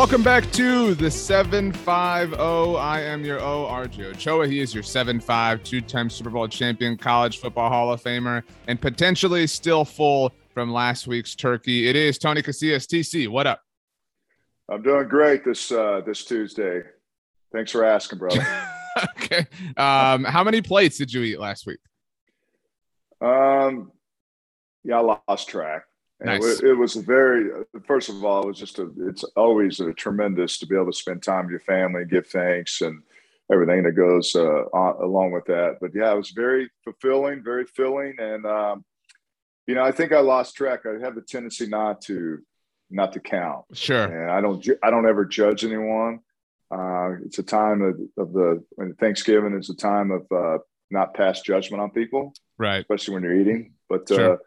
Welcome back to the 75O. I am your O, RJ Ochoa. He is your 7'5, two time Super Bowl champion, college football Hall of Famer, and potentially still full from last week's turkey. It is Tony Casillas. TC, what up? I'm doing great this uh, this Tuesday. Thanks for asking, brother. okay. Um, how many plates did you eat last week? Um, yeah, I lost track. Nice. It, it, was a very first of all, it was just a. It's always a tremendous to be able to spend time with your family, and give thanks, and everything that goes uh, on, along with that. But yeah, it was very fulfilling, very filling, and um, you know, I think I lost track. I have a tendency not to not to count. Sure. And I don't. I don't ever judge anyone. Uh, it's a time of, of the Thanksgiving is a time of uh, not pass judgment on people, right? Especially when you're eating. But sure.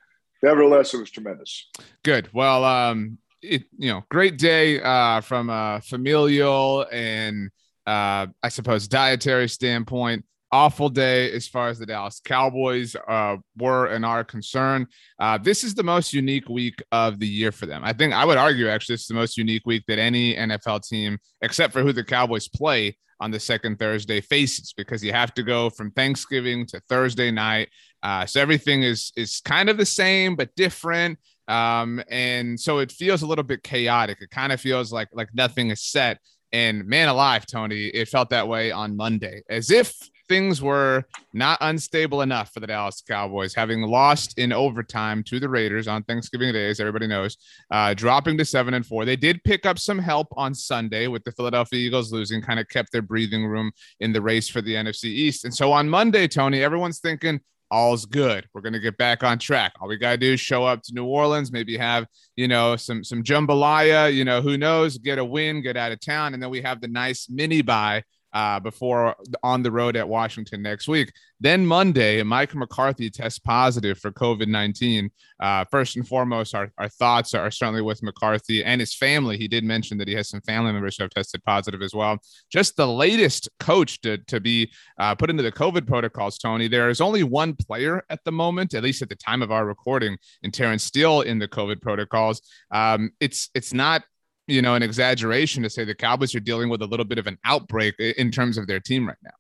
Uh, nevertheless, it was tremendous. Good. Well, um, it, you know, great day uh, from a familial and uh, I suppose dietary standpoint. Awful day as far as the Dallas Cowboys uh, were and are concerned. Uh, this is the most unique week of the year for them. I think I would argue actually it's the most unique week that any NFL team, except for who the Cowboys play on the second Thursday, faces because you have to go from Thanksgiving to Thursday night uh, so everything is is kind of the same but different. Um, and so it feels a little bit chaotic. It kind of feels like like nothing is set. And man alive, Tony, it felt that way on Monday, as if things were not unstable enough for the Dallas Cowboys, having lost in overtime to the Raiders on Thanksgiving Day, as everybody knows, uh, dropping to seven and four. They did pick up some help on Sunday with the Philadelphia Eagles losing, kind of kept their breathing room in the race for the NFC East. And so on Monday, Tony, everyone's thinking, all's good. We're going to get back on track. All we got to do is show up to New Orleans, maybe have, you know, some some jambalaya, you know, who knows, get a win, get out of town and then we have the nice mini bye uh, before on the road at Washington next week. Then Monday, Mike McCarthy tests positive for COVID 19. Uh, first and foremost, our, our thoughts are certainly with McCarthy and his family. He did mention that he has some family members who have tested positive as well. Just the latest coach to, to be uh, put into the COVID protocols, Tony. There is only one player at the moment, at least at the time of our recording, and Terence Steele in the COVID protocols. Um, it's it's not you know, an exaggeration to say the Cowboys are dealing with a little bit of an outbreak in terms of their team right now.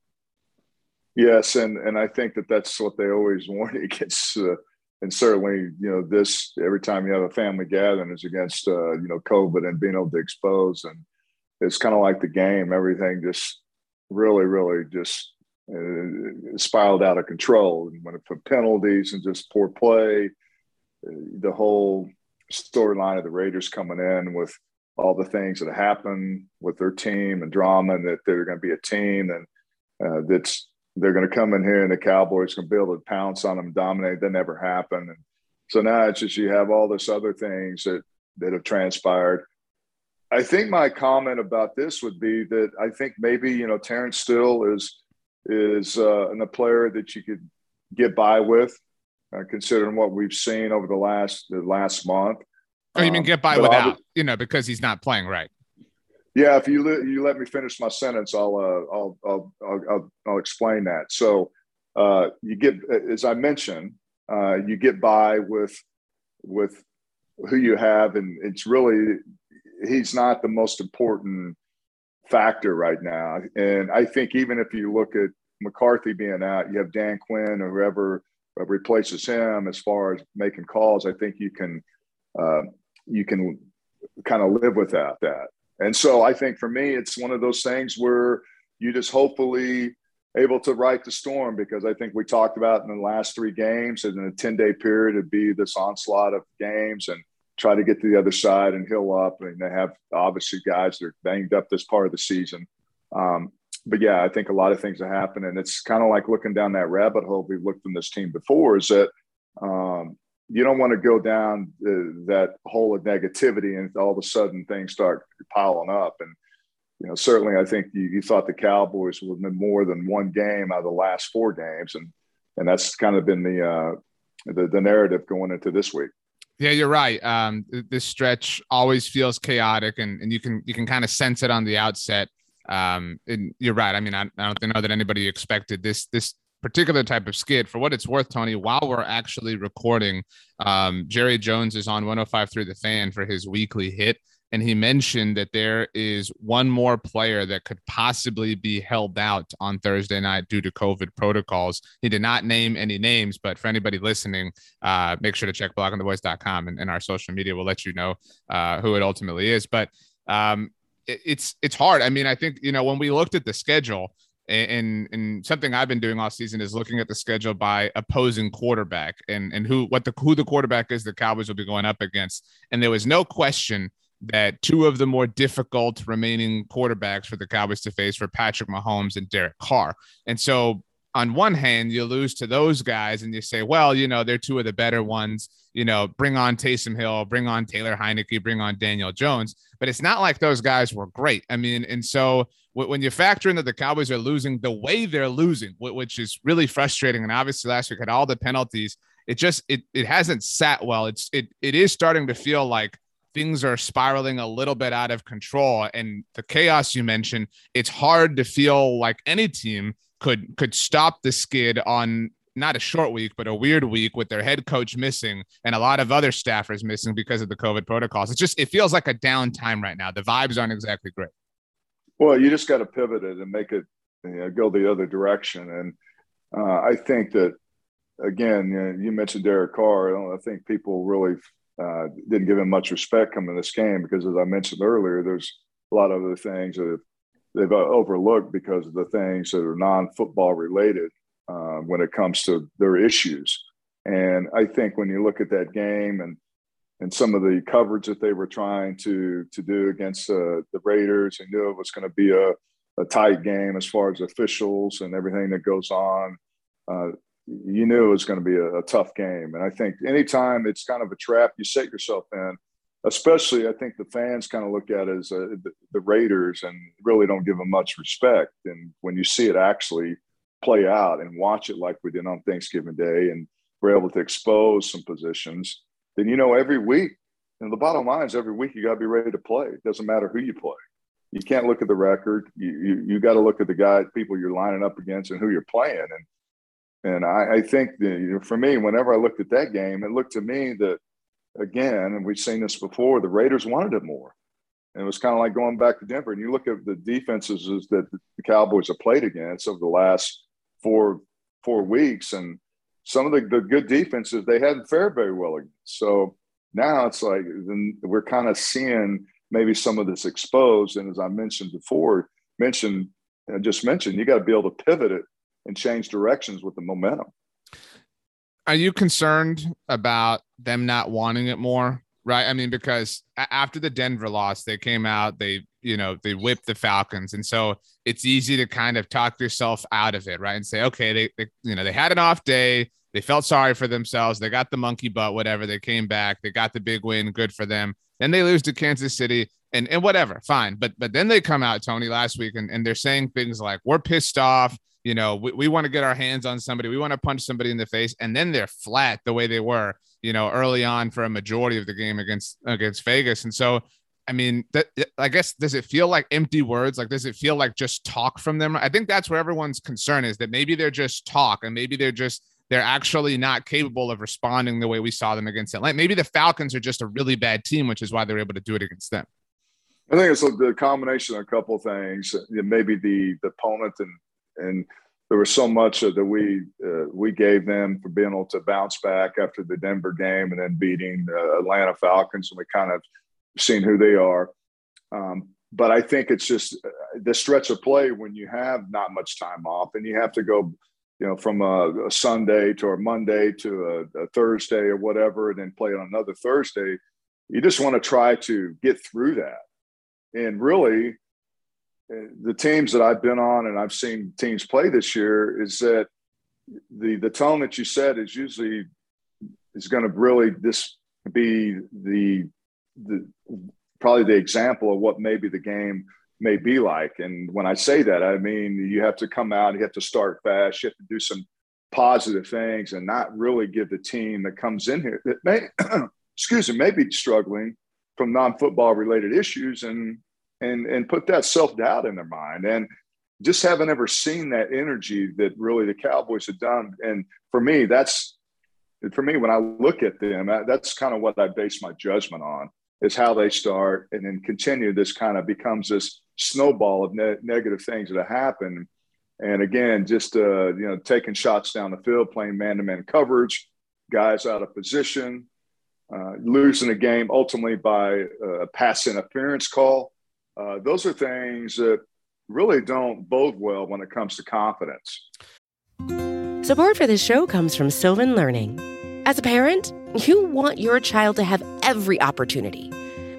Yes, and and I think that that's what they always warn against. Uh, and certainly, you know, this every time you have a family gathering is against uh, you know COVID and being able to expose, and it's kind of like the game. Everything just really, really just uh, spiraled out of control. And it put penalties and just poor play, uh, the whole storyline of the Raiders coming in with all the things that happen with their team and drama, and that they're going to be a team and uh, that's they're going to come in here and the Cowboys be able to pounce on them, dominate. That never happened, and so now it's just you have all this other things that that have transpired. I think my comment about this would be that I think maybe you know Terence Steele is is uh, a player that you could get by with, uh, considering what we've seen over the last the last month. Oh, you mean um, get by without, you know, because he's not playing right? Yeah, if you let you let me finish my sentence, I'll uh, I'll, I'll, I'll I'll explain that. So uh, you get, as I mentioned, uh, you get by with with who you have, and it's really he's not the most important factor right now. And I think even if you look at McCarthy being out, you have Dan Quinn or whoever replaces him as far as making calls. I think you can uh, you can kind of live without that. And so I think for me, it's one of those things where you just hopefully able to right the storm because I think we talked about in the last three games and in a 10 day period, it'd be this onslaught of games and try to get to the other side and heal up. I And they have obviously guys that are banged up this part of the season. Um, but yeah, I think a lot of things have happened. And it's kind of like looking down that rabbit hole we've looked in this team before is that um, you don't want to go down that hole of negativity and all of a sudden things start piling up. And you know, certainly I think you, you thought the Cowboys would win more than one game out of the last four games, and and that's kind of been the uh, the, the narrative going into this week. Yeah, you're right. Um, this stretch always feels chaotic, and, and you can you can kind of sense it on the outset. Um, and you're right. I mean, I, I don't know that anybody expected this this particular type of skid. For what it's worth, Tony, while we're actually recording, um, Jerry Jones is on 105.3 The Fan for his weekly hit and he mentioned that there is one more player that could possibly be held out on Thursday night due to COVID protocols. He did not name any names, but for anybody listening, uh, make sure to check bloggingtheboys.com and, and our social media will let you know uh, who it ultimately is. But um, it, it's it's hard. I mean, I think you know when we looked at the schedule. And, and something I've been doing all season is looking at the schedule by opposing quarterback and and who what the who the quarterback is the Cowboys will be going up against. And there was no question that two of the more difficult remaining quarterbacks for the Cowboys to face were Patrick Mahomes and Derek Carr. And so on one hand, you lose to those guys and you say, well, you know, they're two of the better ones. You know, bring on Taysom Hill, bring on Taylor Heinicke, bring on Daniel Jones. But it's not like those guys were great. I mean, and so when you factor in that the Cowboys are losing the way they're losing, which is really frustrating, and obviously last week had all the penalties, it just it it hasn't sat well. It's it it is starting to feel like things are spiraling a little bit out of control and the chaos you mentioned it's hard to feel like any team could could stop the skid on not a short week but a weird week with their head coach missing and a lot of other staffers missing because of the covid protocols. It's just it feels like a downtime right now. The vibes aren't exactly great well you just got to pivot it and make it you know, go the other direction and uh, i think that again you, know, you mentioned derek carr i think people really uh, didn't give him much respect coming this game because, as I mentioned earlier, there's a lot of other things that they've uh, overlooked because of the things that are non-football related uh, when it comes to their issues. And I think when you look at that game and and some of the coverage that they were trying to to do against uh, the Raiders, and knew it was going to be a, a tight game as far as officials and everything that goes on. Uh, you knew it was going to be a, a, tough game. And I think anytime it's kind of a trap you set yourself in, especially I think the fans kind of look at it as a, the, the, Raiders and really don't give them much respect. And when you see it actually play out and watch it like we did on Thanksgiving Day and we're able to expose some positions, then you know every week, and the bottom line is every week you got to be ready to play. It doesn't matter who you play. You can't look at the record. You you, you got to look at the guy, people you're lining up against, and who you're playing. And and I, I think that, you know, for me, whenever I looked at that game, it looked to me that, again, and we've seen this before, the Raiders wanted it more. And it was kind of like going back to Denver. And you look at the defenses that the Cowboys have played against over the last four four weeks, and some of the, the good defenses they hadn't fared very well against. So now it's like we're kind of seeing maybe some of this exposed. And as I mentioned before, mentioned I just mentioned, you got to be able to pivot it and change directions with the momentum. Are you concerned about them not wanting it more? Right. I mean, because after the Denver loss, they came out, they, you know, they whipped the Falcons. And so it's easy to kind of talk yourself out of it, right? And say, okay, they, they you know, they had an off day. They felt sorry for themselves. They got the monkey butt, whatever. They came back. They got the big win. Good for them. Then they lose to Kansas City and, and whatever. Fine. But but then they come out, Tony, last week and, and they're saying things like, we're pissed off you know, we, we want to get our hands on somebody. We want to punch somebody in the face, and then they're flat the way they were, you know, early on for a majority of the game against against Vegas. And so, I mean, that I guess does it feel like empty words? Like, does it feel like just talk from them? I think that's where everyone's concern is that maybe they're just talk, and maybe they're just they're actually not capable of responding the way we saw them against Atlanta. Maybe the Falcons are just a really bad team, which is why they're able to do it against them. I think it's a the combination of a couple of things. Maybe the, the opponent and and there was so much that we uh, we gave them for being able to bounce back after the Denver game and then beating the Atlanta Falcons, and we kind of seen who they are. Um, but I think it's just uh, the stretch of play when you have not much time off and you have to go, you know, from a, a Sunday to a Monday to a, a, Thursday or whatever, and then play on another Thursday. You just want to try to get through that. And really, uh, the teams that I've been on and I've seen teams play this year is that the the tone that you said is usually is going to really this be the the probably the example of what maybe the game may be like. And when I say that, I mean you have to come out, you have to start fast, you have to do some positive things, and not really give the team that comes in here that may, excuse me, may be struggling from non-football related issues, and and and put that self doubt in their mind. And just haven't ever seen that energy that really the Cowboys have done. And for me, that's for me when I look at them, that's kind of what I base my judgment on is how they start and then continue. This kind of becomes this snowball of ne- negative things that happen. And again, just uh, you know, taking shots down the field, playing man-to-man coverage, guys out of position, uh, losing a game ultimately by a pass interference call. Uh, those are things that really don't bode well when it comes to confidence. Support for this show comes from Sylvan Learning. As a parent, you want your child to have every opportunity,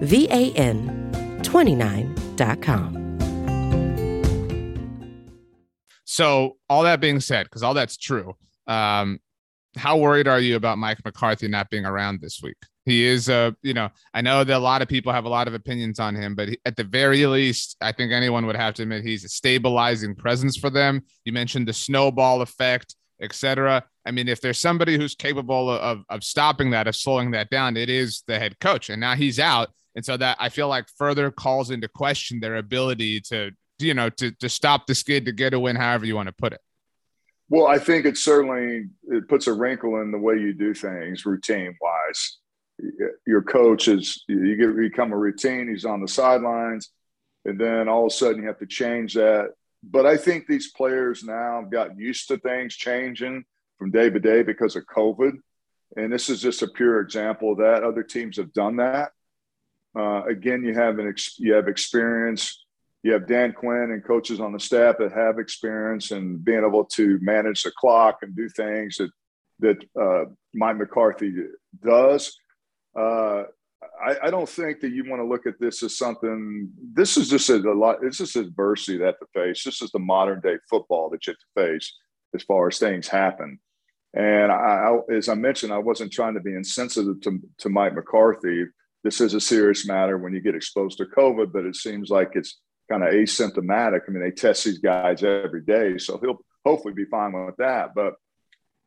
V A N 29.com. So, all that being said, because all that's true, um, how worried are you about Mike McCarthy not being around this week? He is, uh, you know, I know that a lot of people have a lot of opinions on him, but he, at the very least, I think anyone would have to admit he's a stabilizing presence for them. You mentioned the snowball effect etc. I mean, if there's somebody who's capable of, of stopping that, of slowing that down, it is the head coach. And now he's out. And so that I feel like further calls into question their ability to, you know, to, to stop the skid to get a win, however you want to put it. Well, I think it certainly it puts a wrinkle in the way you do things routine wise. Your coach is you get become a routine. He's on the sidelines, and then all of a sudden you have to change that but I think these players now have gotten used to things changing from day to day because of COVID. And this is just a pure example of that. Other teams have done that. Uh, again, you have an ex- you have experience. You have Dan Quinn and coaches on the staff that have experience and being able to manage the clock and do things that that uh, Mike McCarthy does. Uh, I, I, don't think that you want to look at this as something. This is just a, a lot. This is adversity that to face. This is the modern day football that you have to face as far as things happen. And I, I, as I mentioned, I wasn't trying to be insensitive to, to Mike McCarthy. This is a serious matter when you get exposed to COVID, but it seems like it's kind of asymptomatic. I mean, they test these guys every day, so he'll hopefully be fine with that. But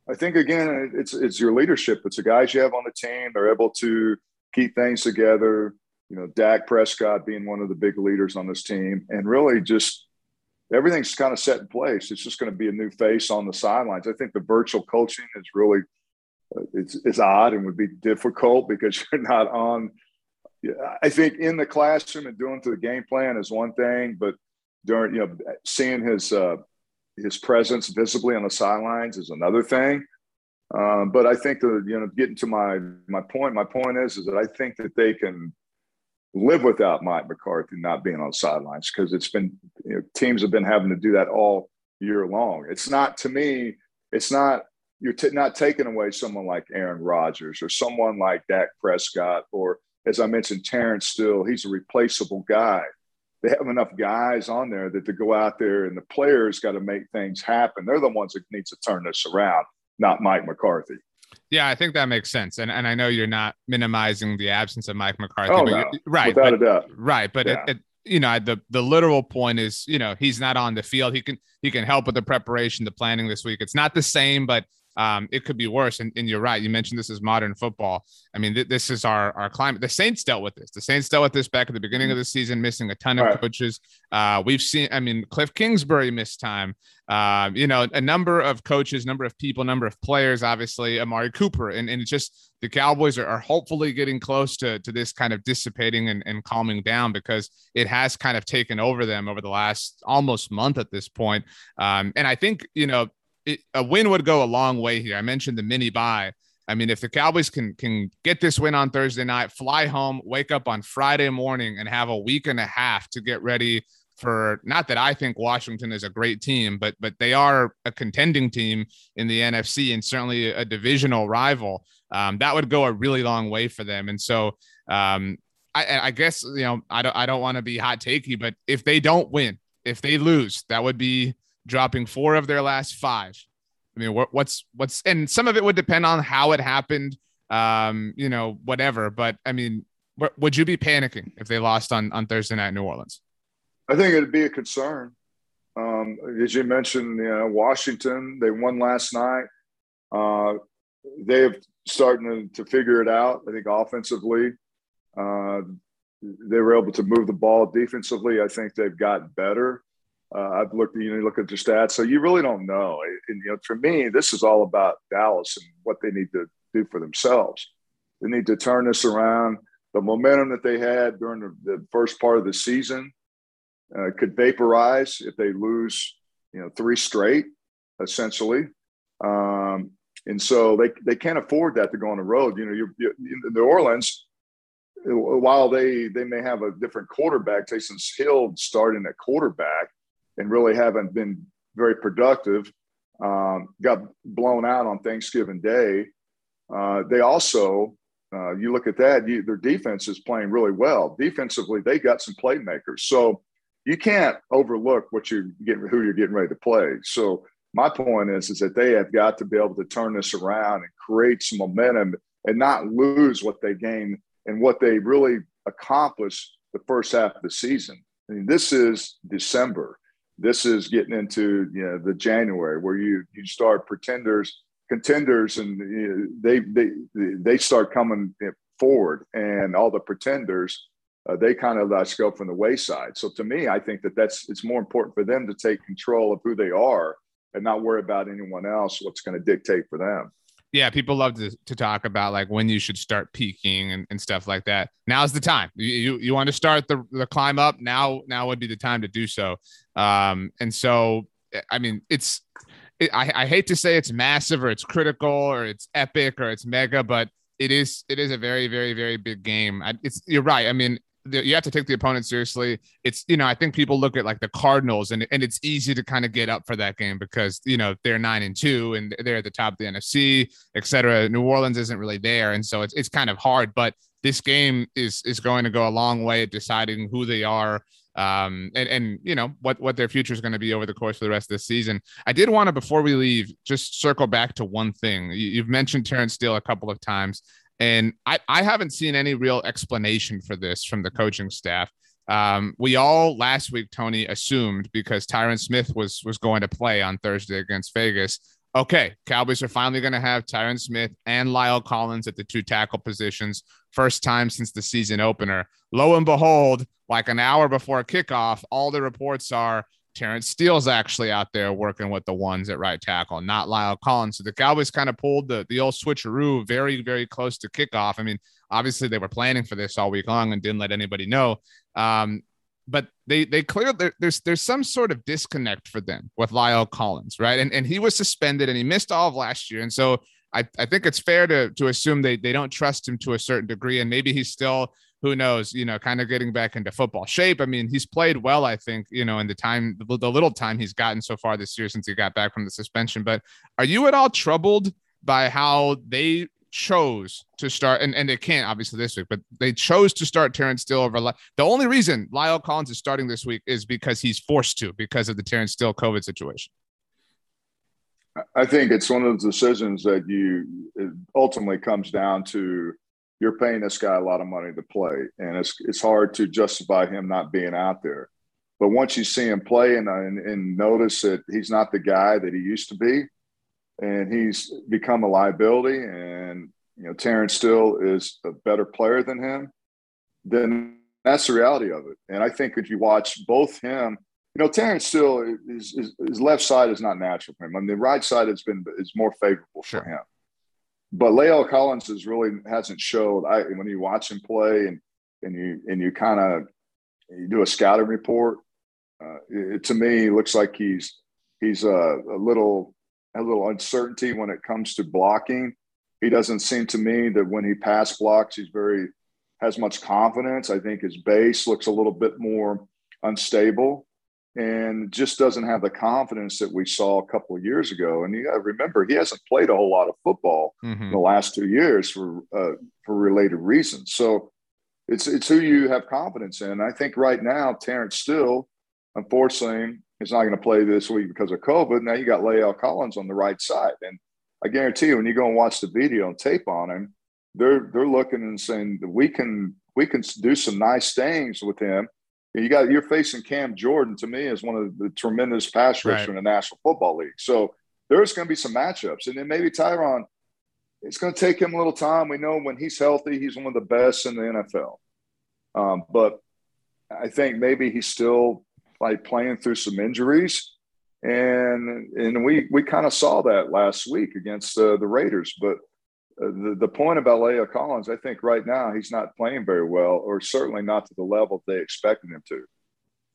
I think again, it's it's your leadership. It's the guys you have on the team. They're able to keep things together. You know, Dak Prescott being one of the big leaders on this team, and really just everything's kind of set in place. It's just going to be a new face on the sidelines. I think the virtual coaching is really uh, it's, it's odd and would be difficult because you're not on. I think in the classroom and doing to the game plan is one thing, but during you know seeing his uh, his presence visibly on the sidelines is another thing. Um, but I think that you know, getting to my my point, my point is is that I think that they can live without Mike McCarthy not being on the sidelines because it's been you know, teams have been having to do that all year long. It's not to me, it's not you're t- not taking away someone like Aaron Rodgers or someone like Dak Prescott or as I mentioned, Terence Steele, he's a replaceable guy. they have enough guys on there that to go out there and the players got to make things happen. They're the ones that need to turn this around, not Mike McCarthy. Yeah, I think that makes sense, and and I know you're not minimizing the absence of Mike McCarthy, oh, no. right? Without but, a doubt, right. But yeah. it, it, you know, the the literal point is, you know, he's not on the field. He can he can help with the preparation, the planning this week. It's not the same, but um, it could be worse. And, and, you're right. You mentioned this is modern football. I mean, th- this is our our climate. The Saints dealt with this. The Saints dealt with this back at the beginning of the season, missing a ton of right. coaches. Uh, we've seen. I mean, Cliff Kingsbury missed time. Uh, you know, a number of coaches, number of people, number of players. Obviously, Amari Cooper, and and just the Cowboys are, are hopefully getting close to to this kind of dissipating and, and calming down because it has kind of taken over them over the last almost month at this point. Um, and I think you know it, a win would go a long way here. I mentioned the mini bye. I mean, if the Cowboys can can get this win on Thursday night, fly home, wake up on Friday morning, and have a week and a half to get ready for not that I think Washington is a great team, but but they are a contending team in the NFC and certainly a divisional rival. Um, that would go a really long way for them. And so um, I, I guess you know I don't I don't want to be hot takey, but if they don't win, if they lose, that would be dropping four of their last five. I mean, what, what's what's and some of it would depend on how it happened, um, you know, whatever. But I mean, would you be panicking if they lost on on Thursday night in New Orleans? I think it'd be a concern. Um, as you mentioned, you know, Washington they won last night. Uh, they have starting to, to figure it out. I think offensively, uh, they were able to move the ball. Defensively, I think they've gotten better. Uh, I've looked, you know, look at the stats, so you really don't know. And you know, for me, this is all about Dallas and what they need to do for themselves. They need to turn this around. The momentum that they had during the, the first part of the season uh, could vaporize if they lose, you know, three straight, essentially. Um, and so they they can't afford that to go on the road. You know, you're, you're in New Orleans. While they they may have a different quarterback, Taysom Hill starting at quarterback and really haven't been very productive. Um, got blown out on Thanksgiving Day. Uh, they also, uh, you look at that, you, their defense is playing really well. Defensively, they got some playmakers. So you can't overlook what you get, who you're getting ready to play. So my point is, is that they have got to be able to turn this around and create some momentum and not lose what they gained and what they really accomplished the first half of the season. I mean, this is December. This is getting into you know the January where you you start pretenders, contenders, and you know, they they they start coming forward, and all the pretenders uh, they kind of let go from the wayside. So to me, I think that that's it's more important for them to take control of who they are and not worry about anyone else what's going to dictate for them yeah, people love to, to talk about like when you should start peaking and, and stuff like that. Now's the time. You, you, you want to start the, the climb up now. Now would be the time to do so. Um, and so, I mean, it's, it, I, I hate to say it's massive or it's critical or it's epic or it's mega, but it is, it is a very, very, very big game. I, it's, you're right. I mean, you have to take the opponent seriously. It's you know I think people look at like the Cardinals and and it's easy to kind of get up for that game because you know they're nine and two and they're at the top of the NFC, etc. New Orleans isn't really there, and so it's it's kind of hard. But this game is is going to go a long way at deciding who they are. Um, and, and you know what what their future is going to be over the course of the rest of the season. I did want to before we leave just circle back to one thing. You, have mentioned Terence Steele a couple of times. And I, I haven't seen any real explanation for this from the coaching staff. Um, we all last week, Tony, assumed because Tyron Smith was was going to play on Thursday against Vegas. Okay, Cowboys are finally going to have Tyron Smith and La'el Collins at the two tackle positions. First time since the season opener. Lo and behold, like an hour before kickoff, all the reports are Terence Steele's actually out there working with the ones at right tackle, not La'el Collins. So the Cowboys kind of pulled the, the old switcheroo very, very close to kickoff. I mean, obviously they were planning for this all week long and didn't let anybody know. Um, but they they clearly there's there's some sort of disconnect for them with La'el Collins, right? And and he was suspended and he missed all of last year. And so I, I think it's fair to to assume they they don't trust him to a certain degree. And maybe he's still who knows, you know, kind of getting back into football shape. I mean, he's played well, I think, you know, in the time, the, little time he's gotten so far this year since he got back from the suspension. But are you at all troubled by how they chose to start, and, and they can't obviously this week, but they chose to start Terence Steele over. The only reason La'el Collins is starting this week is because he's forced to because of the Terence Steele COVID situation. I think it's one of those decisions that you ultimately comes down to you're paying this guy a lot of money to play, and it's it's hard to justify him not being out there. But once you see him play and, and, and notice that he's not the guy that he used to be, and he's become a liability, and you know Terence Steele is a better player than him, then that's the reality of it. And I think if you watch both him, you know, Terence Steele is, is his left side is not natural for him. I mean, the right side has been is more favorable sure. for him. But La'el Collins is really hasn't showed. I when you watch him play and and you and you kind of you do a scouting report, uh, it, to me looks like he's he's a, a little a little uncertainty when it comes to blocking. He doesn't seem to me that when he pass blocks, he's very has much confidence. I think his base looks a little bit more unstable and just doesn't have the confidence that we saw a couple of years ago. And you got to remember, he hasn't played a whole lot of football mm-hmm. in the last two years for uh, for related reasons. So it's it's who you have confidence in. I think right now, Terence Steele, unfortunately, is not going to play this week because of COVID. Now you got La'el Collins on the right side, and I guarantee you, when you go and watch the video and tape on him, they're they're looking and saying that we can we can do some nice things with him you got you're facing Cam Jordan to me as one of the tremendous pass rushers right. in the National Football League. So there's going to be some matchups, and then maybe Tyron. It's going to take him a little time. We know when he's healthy, he's one of the best in the NFL. Um, but I think maybe he's still like playing through some injuries, and and we we kind of saw that last week against uh, the Raiders. But the, the point about La'el Collins, I think right now he's not playing very well, or certainly not to the level they expected him to.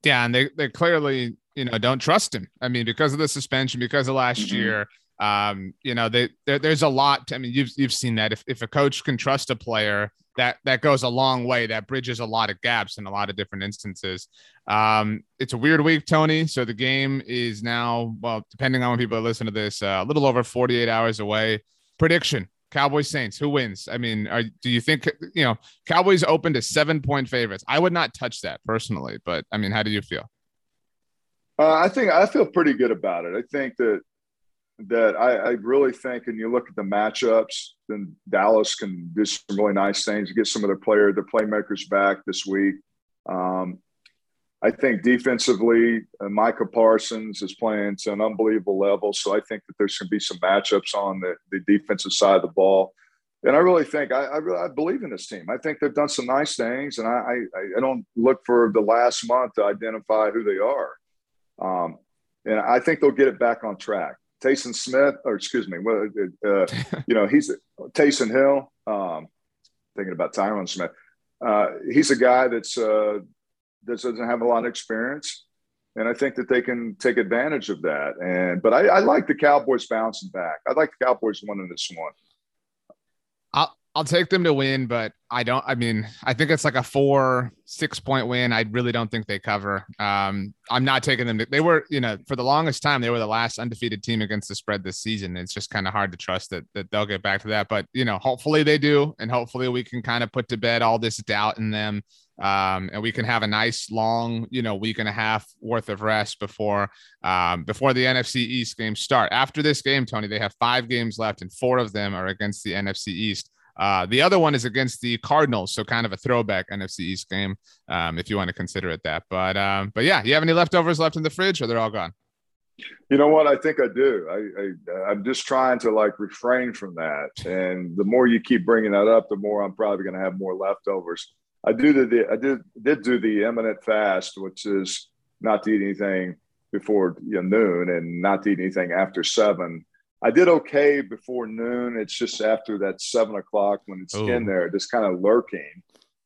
Yeah, and they they clearly you know don't trust him. I mean, because of the suspension, because of last mm-hmm. year, um, you know, they, there's a lot. I mean, you've you've seen that if if a coach can trust a player, that that goes a long way. That bridges a lot of gaps in a lot of different instances. Um, it's a weird week, Tony. So the game is now, well, depending on when people listen to this, uh, a little over 48 hours away. Prediction Cowboys Saints, who wins? I mean, are, do you think you know Cowboys open to seven point favorites? I would not touch that personally, but I mean, how do you feel? Uh, I think I feel pretty good about it. I think that that I, I, really think, and you look at the matchups, then Dallas can do some really nice things. To get some of their player, their playmakers back this week. Um, I think defensively, uh, Micah Parsons is playing to an unbelievable level. So I think that there's going to be some matchups on the, the defensive side of the ball. And I really think I, I, really, I believe in this team. I think they've done some nice things, and I, I, I don't look for the last month to identify who they are. Um, and I think they'll get it back on track. Taysom Smith, or excuse me, uh, uh you know, he's Taysom Hill. Um, thinking about Tyron Smith. Uh, he's a guy that's uh, that doesn't have a lot of experience. And I think that they can take advantage of that. And but I, I like the Cowboys bouncing back. I like the Cowboys winning this one. I'll take them to win, but I don't. I mean, I think it's like a four, six point win. I really don't think they cover. Um, I'm not taking them. To, they were, you know, for the longest time, they were the last undefeated team against the spread this season. It's just kind of hard to trust that that they'll get back to that. But you know, hopefully they do, and hopefully we can kind of put to bed all this doubt in them um, and we can have a nice long, you know, week and a half worth of rest before um, before the NFC East games start. After this game, Tony, they have five games left, and four of them are against the NFC East. Uh, the other one is against the Cardinals, so kind of a throwback NFC East game, um, if you want to consider it that. But um, but yeah, you have any leftovers left in the fridge, or they're all gone? You know what? I think I do. I, I I'm just trying to like refrain from that, and the more you keep bringing that up, the more I'm probably going to have more leftovers. I do the I did did do the intermittent fast, which is not to eat anything before you know, noon and not to eat anything after seven. I did okay before noon. It's just after that seven o'clock when it's Ooh. in there, just kind of lurking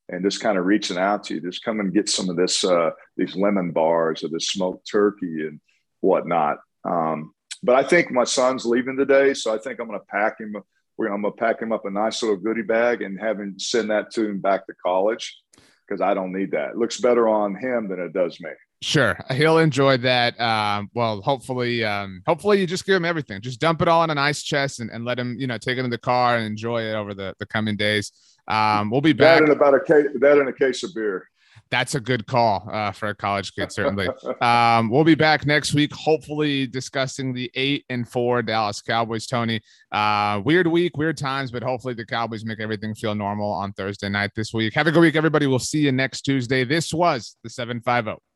and just kind of reaching out to you. Just come and get some of this uh, these lemon bars or this smoked turkey and whatnot. Um, but I think my son's leaving today, so I think I'm going to pack him we're, I'm gonna pack him up a nice little goodie bag and have him send that to him back to college because I don't need that. It looks better on him than it does me. Sure, he'll enjoy that. Um, well, hopefully, um, hopefully you just give him everything. Just dump it all in an ice chest and, and let him, you know, take it in the car and enjoy it over the, the coming days. Um, we'll be back. That in about a case, that in a case of beer. That's a good call uh, for a college kid, certainly. um, we'll be back next week, hopefully discussing the eight and four Dallas Cowboys. Tony, uh, weird week, weird times, but hopefully the Cowboys make everything feel normal on Thursday night this week. Have a good week, everybody. We'll see you next Tuesday. This was the seven five zero. Oh.